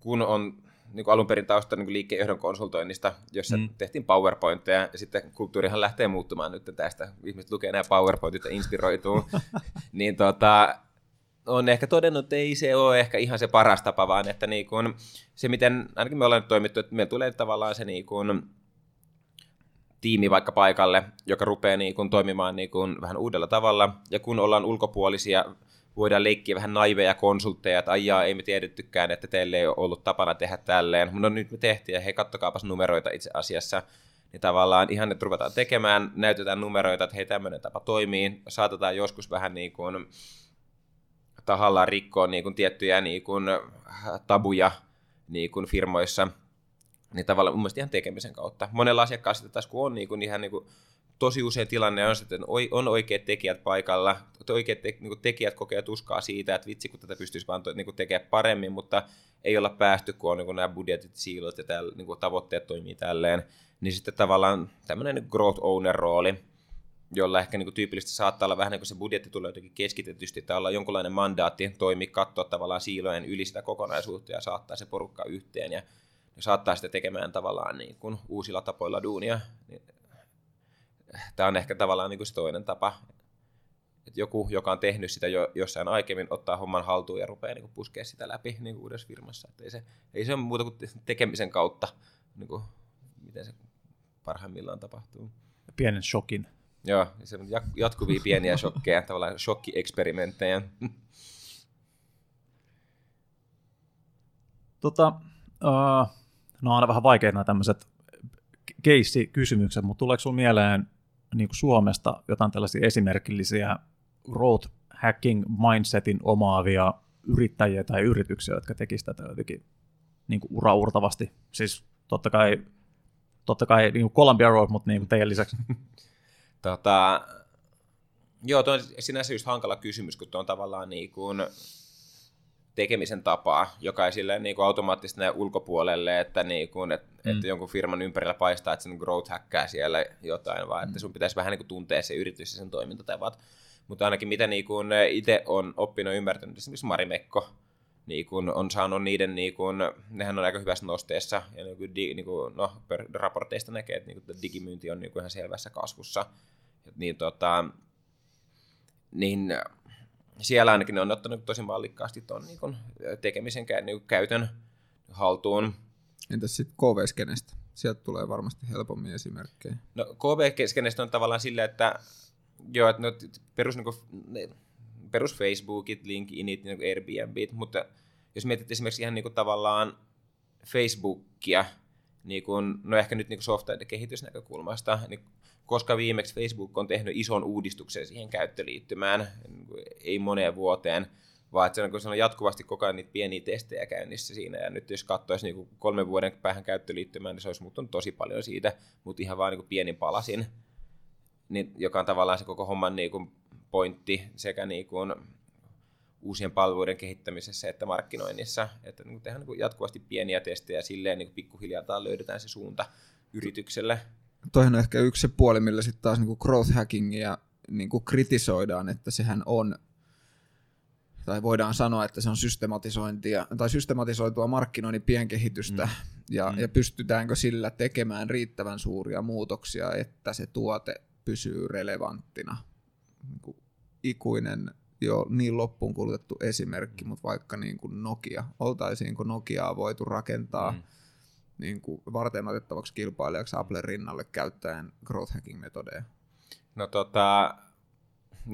kun on niin kuin alun perin tausta niin liikkeenjohdon konsultoinnista, jossa mm. tehtiin PowerPointteja, ja sitten kulttuurihan lähtee muuttumaan nyt tästä. Ihmiset lukee nämä PowerPointit ja inspiroituu. niin tota, on ehkä todennut, että ei se ole ehkä ihan se paras tapa, vaan että niin kuin, se, miten ainakin me ollaan nyt toimittu, että meillä tulee tavallaan se niin kuin, tiimi vaikka paikalle, joka rupeaa niin kuin, toimimaan niin kuin, vähän uudella tavalla, ja kun ollaan ulkopuolisia voidaan leikkiä vähän naiveja konsultteja, että aijaa, ei me tiedettykään, että teille ei ole ollut tapana tehdä tälleen. No nyt me tehtiin, ja hei, kattokaapas numeroita itse asiassa. Niin tavallaan ihan, että ruvetaan tekemään, näytetään numeroita, että hei, tämmöinen tapa toimii. Saatetaan joskus vähän niin kuin tahallaan rikkoa niin kuin tiettyjä niin kuin tabuja niin kuin firmoissa, niin tavallaan mun mielestä ihan tekemisen kautta. Monella asiakkaalla taas kun on niin kuin ihan niin kuin tosi usein tilanne on että on oikeat tekijät paikalla, oikeat te, niin tekijät kokee tuskaa siitä, että vitsi kun tätä pystyisi vaan niin tekemään paremmin, mutta ei olla päästy, kun on niin nämä budjetit, siilot ja täällä, niin tavoitteet toimii tälleen, niin sitten tavallaan tämmöinen growth owner rooli, jolla ehkä niin tyypillisesti saattaa olla vähän niin kuin se budjetti tulee jotenkin keskitetysti, tai olla jonkunlainen mandaatti toimi katsoa tavallaan siilojen yli sitä kokonaisuutta ja saattaa se porukka yhteen ja, ja saattaa sitä tekemään tavallaan niin kuin uusilla tapoilla duunia. Niin tämä on ehkä tavallaan niin kuin se toinen tapa, että joku, joka on tehnyt sitä jo jossain aikemmin, ottaa homman haltuun ja rupeaa niin puskea sitä läpi niin kuin uudessa firmassa. Että ei, se, ei se ole muuta kuin tekemisen kautta, niin kuin, miten se parhaimmillaan tapahtuu. Pienen shokin. Joo, se on jatkuvia pieniä shokkeja, tavallaan shokkieksperimenttejä. Tota, uh, no on aina vähän vaikeita nämä tämmöiset keissikysymykset, mutta tuleeko sinulla mieleen niin kuin Suomesta jotain tällaisia esimerkillisiä growth hacking mindsetin omaavia yrittäjiä tai yrityksiä, jotka tekisivät tätä jotenkin niin kuin uraurtavasti. Siis totta kai, totta kai niin kuin Columbia Road, mutta niin kuin teidän lisäksi. tota, joo, tuo on sinänsä just hankala kysymys, kun tuo on tavallaan niin kuin tekemisen tapaa, joka ei silleen niin kuin automaattisesti näe ulkopuolelle, että, niin kuin, että, mm. että jonkun firman ympärillä paistaa, että sen growth hackää siellä jotain, vaan että mm. sun pitäisi vähän niin kuin tuntea se yritys ja sen toimintatavat. Mutta ainakin mitä niin kuin itse on oppinut ymmärtänyt, esimerkiksi Mari Mekko, niin kuin on saanut niiden, niin kuin, nehän on aika hyvässä nosteessa, ja niin kuin, niin kuin, no, raporteista näkee, että niin kuin, digimyynti on niin kuin ihan selvässä kasvussa. Niin, tota, niin siellä ainakin ne on ottanut tosi mallikkaasti tuon niin tekemisen niin käytön haltuun. Entäs sitten KV-skenestä? Sieltä tulee varmasti helpommin esimerkkejä. No KV-skenestä on tavallaan sillä, että joo, että no, perus, niin kuin, perus Facebookit, LinkedInit, niin Airbnbit, mutta jos mietit esimerkiksi ihan niin kuin, tavallaan Facebookia, niin kuin, no ehkä nyt niin software-kehitysnäkökulmasta, niin koska viimeksi Facebook on tehnyt ison uudistuksen siihen käyttöliittymään, ei moneen vuoteen, vaan että on, kun on jatkuvasti koko ajan niitä pieniä testejä käynnissä siinä, ja nyt jos katsoisi niin kolmen vuoden päähän käyttöliittymään, niin se olisi muuttunut tosi paljon siitä, mutta ihan vain niin pienin palasin, niin, joka on tavallaan se koko homman niin kuin pointti sekä niin kuin uusien palveluiden kehittämisessä että markkinoinnissa, että niin tehdään niin jatkuvasti pieniä testejä. Silleen niin pikkuhiljaa löydetään se suunta yritykselle, toihan on ehkä yksi se puoli, millä sitten taas niinku growth hackingia niinku kritisoidaan, että sehän on tai voidaan sanoa, että se on systematisointia, tai systematisoitua markkinoinnin pienkehitystä, mm. Ja, mm. ja pystytäänkö sillä tekemään riittävän suuria muutoksia, että se tuote pysyy relevanttina. Niin ikuinen jo niin loppuun kulutettu esimerkki, mutta vaikka niin kuin Nokia, oltaisiinko Nokiaa voitu rakentaa mm niin kuin varten otettavaksi kilpailijaksi Applen rinnalle käyttäen growth hacking metodeja? No tota,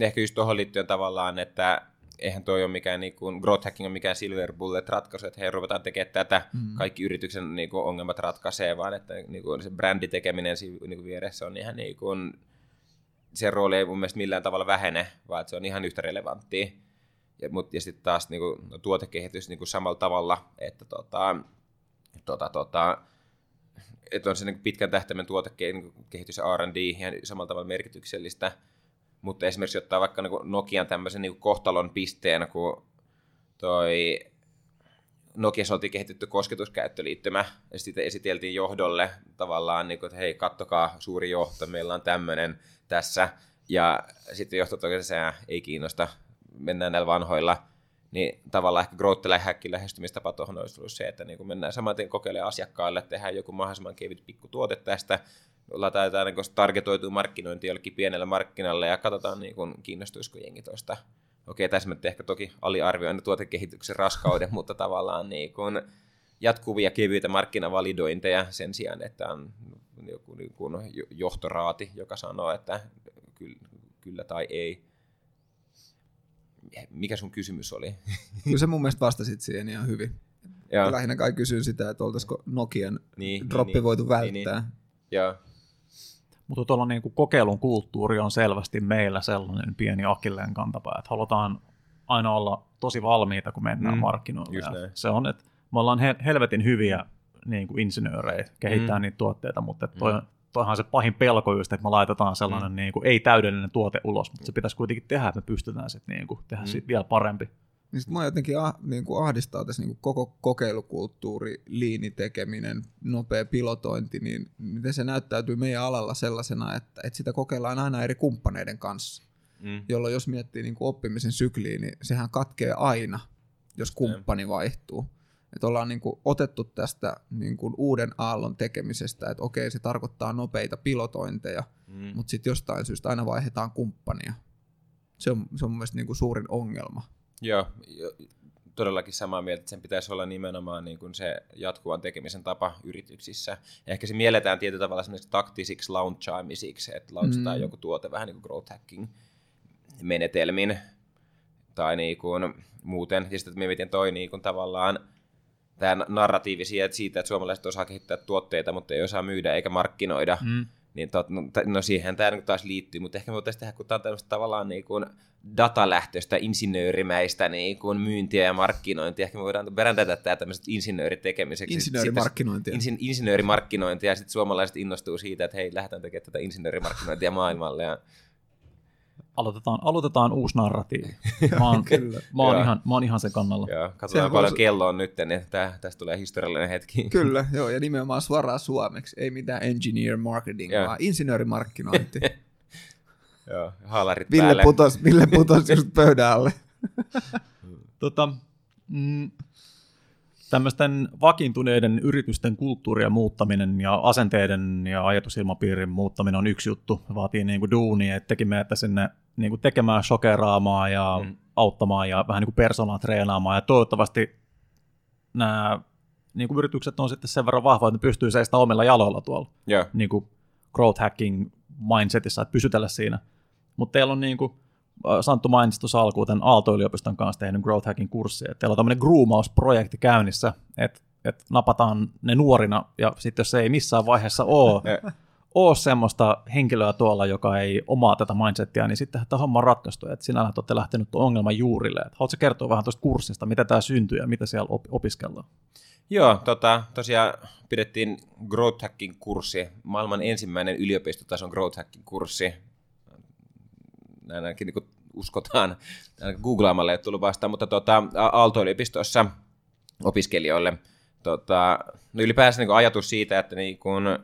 ehkä just tuohon liittyen tavallaan, että eihän toi ole mikään, niin kuin, growth hacking on mikään silver bullet ratkaisu, että hei, ruvetaan tekemään tätä, mm. kaikki yrityksen niin kuin, ongelmat ratkaisee, vaan että niin kuin, se bränditekeminen siinä niin kuin, vieressä on ihan niin kuin, se rooli ei mun mielestä millään tavalla vähene, vaan että se on ihan yhtä relevanttia. Ja, mut, ja sitten taas niin kuin, no, tuotekehitys niin kuin samalla tavalla, että tota, tota, tota, että on se niin pitkän tähtäimen tuotekehitys ja R&D ihan samalla tavalla merkityksellistä, mutta esimerkiksi ottaa vaikka niin Nokian tämmöisen niin kohtalon pisteen, kun toi Nokiassa oltiin kehitetty kosketuskäyttöliittymä, ja sitten esiteltiin johdolle tavallaan, niin kuin, että hei, kattokaa, suuri johto, meillä on tämmöinen tässä, ja sitten johto totesi, että ei kiinnosta, mennään näillä vanhoilla, niin tavallaan ehkä growth häkki lähestymistapa tuohon olisi ollut se, että niin kun mennään samaten kokeilemaan asiakkaalle, tehdään joku mahdollisimman kevyt pikku tuote tästä, laitetaan niin targetoituu markkinointi jollekin pienelle markkinalle ja katsotaan niin kun kiinnostuisiko jengi tuosta. Okei, tässä me ehkä toki aliarvioin tuotekehityksen raskauden, mutta tavallaan niin kun jatkuvia kevyitä markkinavalidointeja sen sijaan, että on joku niin kun johtoraati, joka sanoo, että kyllä tai ei mikä sun kysymys oli? Kyllä se mun mielestä vastasit siihen ihan hyvin. Ja. Lähinnä kai kysyn sitä, että oltaisiko Nokian niin, droppi niin, voitu välttää. Niin, niin. Mutta tuolla niin kuin kokeilun kulttuuri on selvästi meillä sellainen pieni akilleen kantapää, että halutaan aina olla tosi valmiita, kun mennään mm, markkinoille. Se on, että me ollaan helvetin hyviä niin kuin insinöörejä kehittää mm. niitä tuotteita, mutta toi, mm toihan se pahin pelko just, että me laitetaan sellainen mm. niin kuin, ei-täydellinen tuote ulos, mutta se pitäisi kuitenkin tehdä, että me pystytään sitten niin kuin, tehdä mm. siitä vielä parempi. Niin sit mua jotenkin ah, niin kuin ahdistaa tässä niin kuin koko kokeilukulttuuri, liinitekeminen, nopea pilotointi, niin miten se näyttäytyy meidän alalla sellaisena, että, että sitä kokeillaan aina eri kumppaneiden kanssa. Mm. Jolloin jos miettii niin kuin oppimisen sykliin, niin sehän katkee aina, jos kumppani vaihtuu. Että ollaan niin kuin otettu tästä niin kuin uuden aallon tekemisestä, että okei, se tarkoittaa nopeita pilotointeja, mm. mutta sitten jostain syystä aina vaihdetaan kumppania. Se on, se on mun mielestä niin kuin suurin ongelma. Joo, todellakin samaa mieltä, että sen pitäisi olla nimenomaan niin kuin se jatkuvan tekemisen tapa yrityksissä. Ja ehkä se mielletään tietyllä tavalla semmoisiksi taktisiksi launchaamisiksi, että launchataan mm. joku tuote vähän niin kuin growth hacking menetelmin tai niin kuin muuten. Ja sitten mietin toi niin kuin tavallaan tämä narratiivi siitä, että suomalaiset osaa kehittää tuotteita, mutta ei osaa myydä eikä markkinoida, mm. niin tot, no, no siihen tämä taas liittyy, mutta ehkä me voitaisiin tehdä, kun tämä on tämmöistä tavallaan niin kuin datalähtöistä, insinöörimäistä niin kuin myyntiä ja markkinointia, ehkä me voidaan brändätä tämä tämmöiset insinööritekemiseksi. Insinöörimarkkinointia. Insin, insinöörimarkkinointia, ja sitten suomalaiset innostuu siitä, että hei, lähdetään tekemään tätä insinöörimarkkinointia maailmalle, ja aloitetaan, aloitetaan uusi narratiivi. Mä oon, Kyllä. mä oon, ihan, mä oon ihan sen kannalla. Joo, katsotaan paljon voisi... kello on nyt, niin tää, tästä tulee historiallinen hetki. Kyllä, joo, ja nimenomaan suoraan suomeksi. Ei mitään engineer marketing, joo. vaan insinöörimarkkinointi. joo, haalarit Ville päälle. Putos, Ville putos just pöydän alle. tota, mm, tämmöisten vakiintuneiden yritysten kulttuuria muuttaminen ja asenteiden ja ajatusilmapiirin muuttaminen on yksi juttu. Vaatii niin kuin duunia, että tekin että sinne niin kuin tekemään shokeraamaan ja mm. auttamaan ja vähän niin kuin personaa treenaamaan. Ja toivottavasti nämä niin kuin yritykset on sitten sen verran vahvoja, että ne pystyy seistä omilla jaloilla tuolla yeah. niin kuin growth hacking mindsetissä, että pysytellä siinä. Mutta teillä on niin kuin, Santtu mainitsi tuossa alkuun tämän Aalto-yliopiston kanssa tehnyt growth hacking kurssi, että teillä on tämmöinen groomausprojekti käynnissä, että, että napataan ne nuorina, ja sitten jos ei missään vaiheessa ole, ole semmoista henkilöä tuolla, joka ei omaa tätä mindsettiä, niin sitten tämä homma on ratkaistu, että sinä olette lähtenyt tuon ongelman juurille. Että haluatko kertoa vähän tuosta kurssista, mitä tämä syntyy ja mitä siellä op- opiskellaan? Joo, tota, tosiaan pidettiin growth hacking kurssi, maailman ensimmäinen yliopistotason growth hacking kurssi näin ainakin niin uskotaan googlaamalla ei tullut vastaan, mutta tota, Aalto-yliopistossa opiskelijoille tota, no ylipäänsä niin ajatus siitä, että niin kun,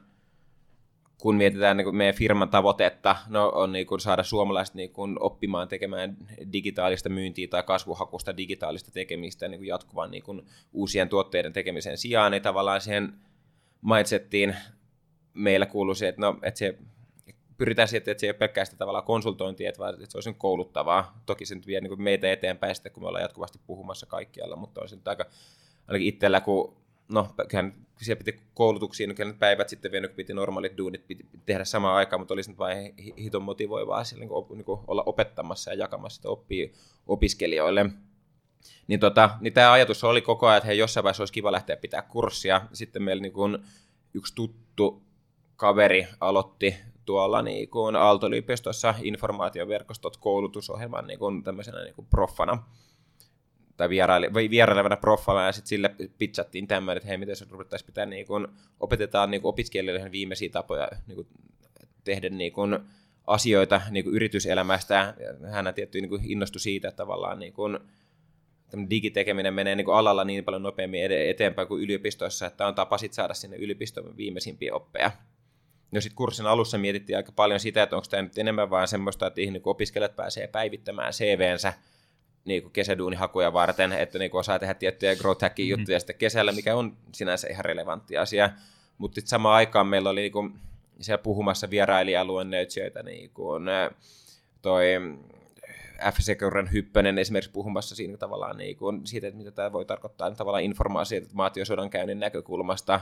kun mietitään niin meidän firman tavoitetta, no, on niin kun saada suomalaiset niin kun oppimaan tekemään digitaalista myyntiä tai kasvuhakusta digitaalista tekemistä niin jatkuvan niin kun uusien tuotteiden tekemisen sijaan, niin tavallaan siihen mindsettiin meillä kuuluu se, että, no, että se pyritään siihen, että se ei ole pelkästään tavallaan konsultointia, vaan, että se olisi kouluttavaa. Toki se nyt vie niin meitä eteenpäin sitten, kun me ollaan jatkuvasti puhumassa kaikkialla, mutta on se nyt aika, ainakin itsellä, kun no, siellä piti koulutuksiin, niin kyllä päivät sitten vielä, kun piti normaalit duunit piti tehdä samaan aikaan, mutta olisi nyt vain hiton motivoivaa siellä, niin kuin, niin kuin olla opettamassa ja jakamassa sitä oppia opiskelijoille. Niin, tota, niin tämä ajatus oli koko ajan, että hei, jossain vaiheessa olisi kiva lähteä pitää kurssia. Sitten meillä niin kuin, yksi tuttu kaveri aloitti tuolla niin kuin Aalto-yliopistossa informaatioverkostot koulutusohjelman niin kuin tämmöisenä niin kuin proffana tai vieraile, vierailevana proffana, ja sitten sille pitchattiin tämmöinen, että hei, miten se ruvettaisiin pitää, niin kuin, opetetaan niin opiskelijoille viimeisiä tapoja niin kuin, tehdä niin kuin, asioita niin kuin yrityselämästä. Hän tietty niin kuin, innostui siitä, että tavallaan niin kuin, digitekeminen menee niin kuin alalla niin paljon nopeammin eteenpäin kuin yliopistoissa, että on tapa sit saada sinne yliopiston viimeisimpiä oppeja. No sitten kurssin alussa mietittiin aika paljon sitä, että onko tämä nyt enemmän vain semmoista, että niin opiskelijat pääsee päivittämään CVnsä niin kuin kesäduunihakuja varten, että niin kuin osaa tehdä tiettyjä growth hacking mm-hmm. juttuja sitten kesällä, mikä on sinänsä ihan relevantti asia. Mutta sitten samaan aikaan meillä oli niin kuin siellä puhumassa vierailijaluenneitsijöitä, niin kuin toi FC Keuren Hyppönen esimerkiksi puhumassa siinä tavallaan niin kuin siitä, että mitä tämä voi tarkoittaa niin tavallaan informaatiosodan käynnin näkökulmasta,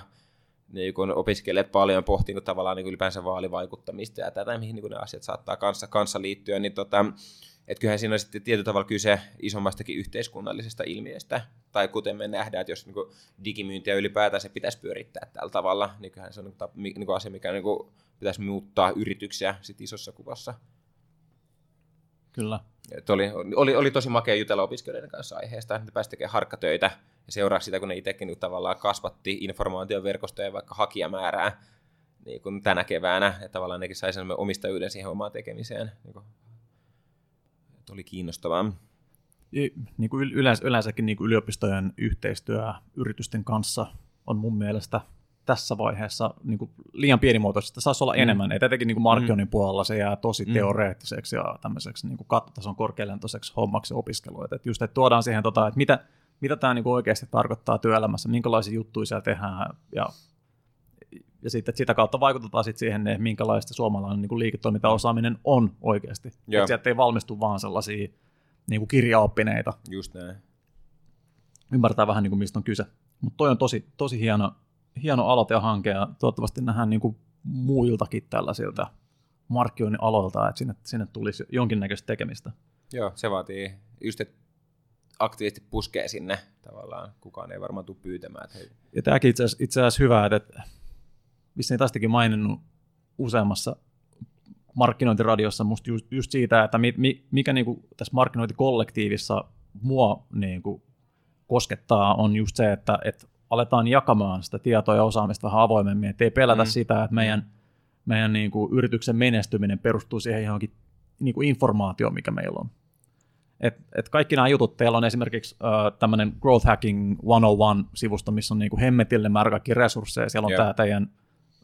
niin kun opiskelijat paljon pohtii niin tavallaan niin ylipäänsä vaalivaikuttamista ja tätä, mihin niin ne asiat saattaa kanssa, kanssa liittyä, niin tota, että kyllähän siinä on sitten tietyllä tavalla kyse isommastakin yhteiskunnallisesta ilmiöstä, tai kuten me nähdään, että jos niin digimyyntiä ylipäätään se pitäisi pyörittää tällä tavalla, niin kyllähän se on niin niin asia, mikä niin pitäisi muuttaa yrityksiä sit isossa kuvassa. Kyllä. Et oli, oli, oli, tosi makea jutella opiskelijoiden kanssa aiheesta, että pääsi tekemään harkkatöitä seuraa sitä, kun ne itsekin niin tavallaan kasvatti informaatioverkostoja vaikka hakijamäärää niin kuin tänä keväänä, että tavallaan nekin sai sen omistajuuden siihen omaan tekemiseen. Niin kuin, että oli kiinnostavaa. Niin kuin yleensä, yleensäkin niin kuin yliopistojen yhteistyö yritysten kanssa on mun mielestä tässä vaiheessa niin kuin liian pienimuotoista. Saisi olla mm. enemmän. Et etenkin niin kuin markkinoinnin mm. puolella se jää tosi mm. teoreettiseksi ja tämmöiseksi niin kuin kattotason korkealentoiseksi hommaksi opiskelua. Et just, että tuodaan siihen, tota, että mitä, mitä tämä niin oikeasti tarkoittaa työelämässä, minkälaisia juttuja siellä tehdään ja, ja sitten sitä kautta vaikutetaan sitten siihen, että minkälaista suomalainen niin liiketoimintaosaaminen on oikeasti. Että sieltä ei valmistu vaan sellaisia niin kuin kirjaoppineita. Just näin. Ymmärtää vähän, niin kuin, mistä on kyse. Mutta toi on tosi, tosi hieno, hieno aloite ja hanke, ja toivottavasti nähdään niin kuin muiltakin tällaisilta markkinoinnin aloilta, että sinne, sinne tulisi jonkinnäköistä tekemistä. Joo, se vaatii just, että aktiivisesti puskee sinne tavallaan. Kukaan ei varmaan tule pyytämään. Että hei. Ja tämäkin itse asiassa, itse asiassa hyvä, että vissiin tästäkin maininnut useammassa markkinointiradiossa musta just, just siitä, että mi, mi, mikä niinku tässä markkinointikollektiivissa mua niinku koskettaa on just se, että, että aletaan jakamaan sitä tietoa ja osaamista vähän avoimemmin, että ei pelätä mm. sitä, että meidän, meidän niin kuin yrityksen menestyminen perustuu siihen johonkin niin kuin informaatioon, mikä meillä on. Et, et kaikki nämä jutut, teillä on esimerkiksi uh, tämmöinen Growth Hacking 101-sivusto, missä on niin kuin hemmetille määrä kaikki resursseja, siellä on yeah. tämä teidän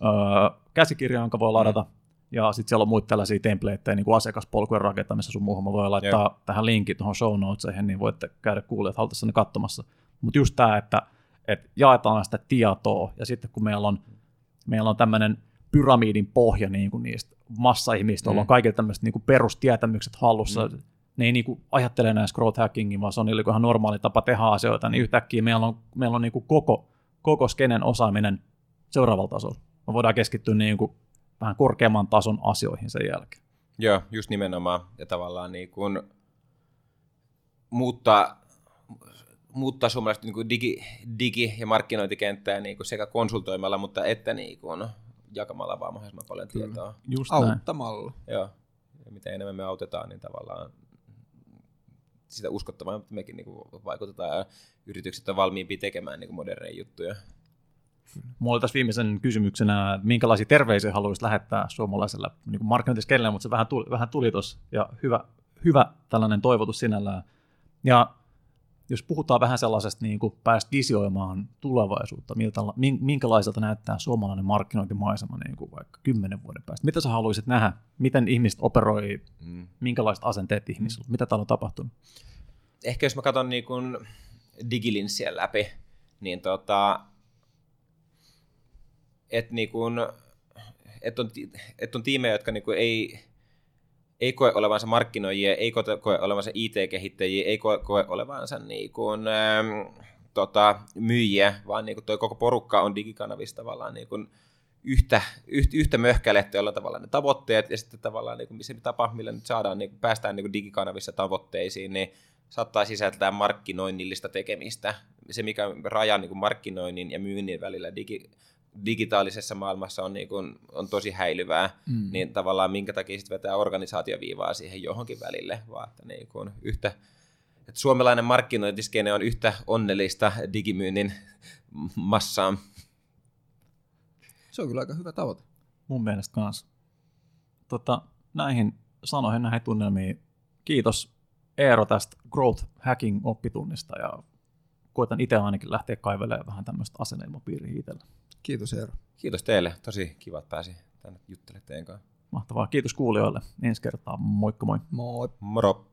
uh, käsikirja, jonka voi ladata, mm. ja sitten siellä on muita tällaisia templateja, niin kuin asiakaspolkujen rakentamisessa sun muuhun, mä voin laittaa yeah. tähän linkin tuohon show notesihin, niin voitte käydä kuulijat halutessa ne katsomassa. Mutta just tämä, että että jaetaan sitä tietoa, ja sitten kun meillä on, meillä on tämmöinen pyramidin pohja niin kuin niistä massa-ihmistä, mm. on kaikille tämmöiset niin perustietämykset hallussa, mm. Ne ei niin kuin ajattele näistä growth hackingin, vaan se on niin ihan normaali tapa tehdä asioita, niin yhtäkkiä meillä on, meillä on niin kuin koko, koko skenen osaaminen seuraavalla tasolla. Me voidaan keskittyä niin kuin vähän korkeamman tason asioihin sen jälkeen. Joo, just nimenomaan. Ja tavallaan niin kuin muuttaa muuttaa suomalaista niin digi, digi- ja markkinointikenttää niin kuin sekä konsultoimalla, mutta että niin kuin jakamalla vaan mahdollisimman paljon Kyllä. tietoa. Just Auttamalla. Näin. Joo. Ja mitä enemmän me autetaan, niin tavallaan sitä uskottavaa, mekin niin kuin vaikutetaan ja yritykset on valmiimpia tekemään niin moderneja juttuja. Mulla oli tässä viimeisen kysymyksenä, minkälaisia terveisiä haluaisit lähettää suomalaiselle niin markkinointiskenelle, mutta se vähän tuli, vähän tuli tuossa, ja hyvä, hyvä tällainen toivotus sinällään. Ja jos puhutaan vähän sellaisesta, niin kuin päästä visioimaan tulevaisuutta, miltä, minkälaiselta näyttää suomalainen markkinointimaisema niin kuin vaikka kymmenen vuoden päästä? Mitä sä haluaisit nähdä? Miten ihmiset operoi? Mm. Minkälaiset asenteet ihmisillä? Mm. Mitä täällä on tapahtunut? Ehkä jos mä katson niin kuin digilinssiä läpi, niin tota, että niin kuin, et on, et on tiimejä, jotka niin kuin ei, ei koe olevansa markkinoijia, ei koe olevansa IT-kehittäjiä, ei koe, koe olevansa niin kuin, ähm, tota, myyjiä, vaan niin kuin toi koko porukka on digikanavissa tavallaan niin kuin yhtä, yhtä, yhtä möhkälettä jolla tavallaan ne tavoitteet ja sitten tavallaan niin kuin se tapa, millä nyt saadaan, niin kuin päästään niin kuin digikanavissa tavoitteisiin, niin saattaa sisältää markkinoinnillista tekemistä. Se, mikä raja niin kuin markkinoinnin ja myynnin välillä digi, digitaalisessa maailmassa on, niin kuin, on tosi häilyvää, mm. niin tavallaan minkä takia sitten vetää organisaatioviivaa siihen johonkin välille, vaan että niin kuin yhtä, että suomalainen markkinointiskene on yhtä onnellista digimyynnin massaa. Se on kyllä aika hyvä tavoite. Mun mielestä kanssa. Tota, näihin sanoihin, näihin tunnelmiin, kiitos Eero tästä growth hacking oppitunnista ja koitan itse ainakin lähteä kaivelemaan vähän tämmöistä asenneilmapiiriä itsellä. Kiitos Eero. Kiitos teille, tosi kiva, että pääsi tänne juttelemaan teidän kanssa. Mahtavaa, kiitos kuulijoille. Ensi kertaa, moikka moi. Moi. Moro.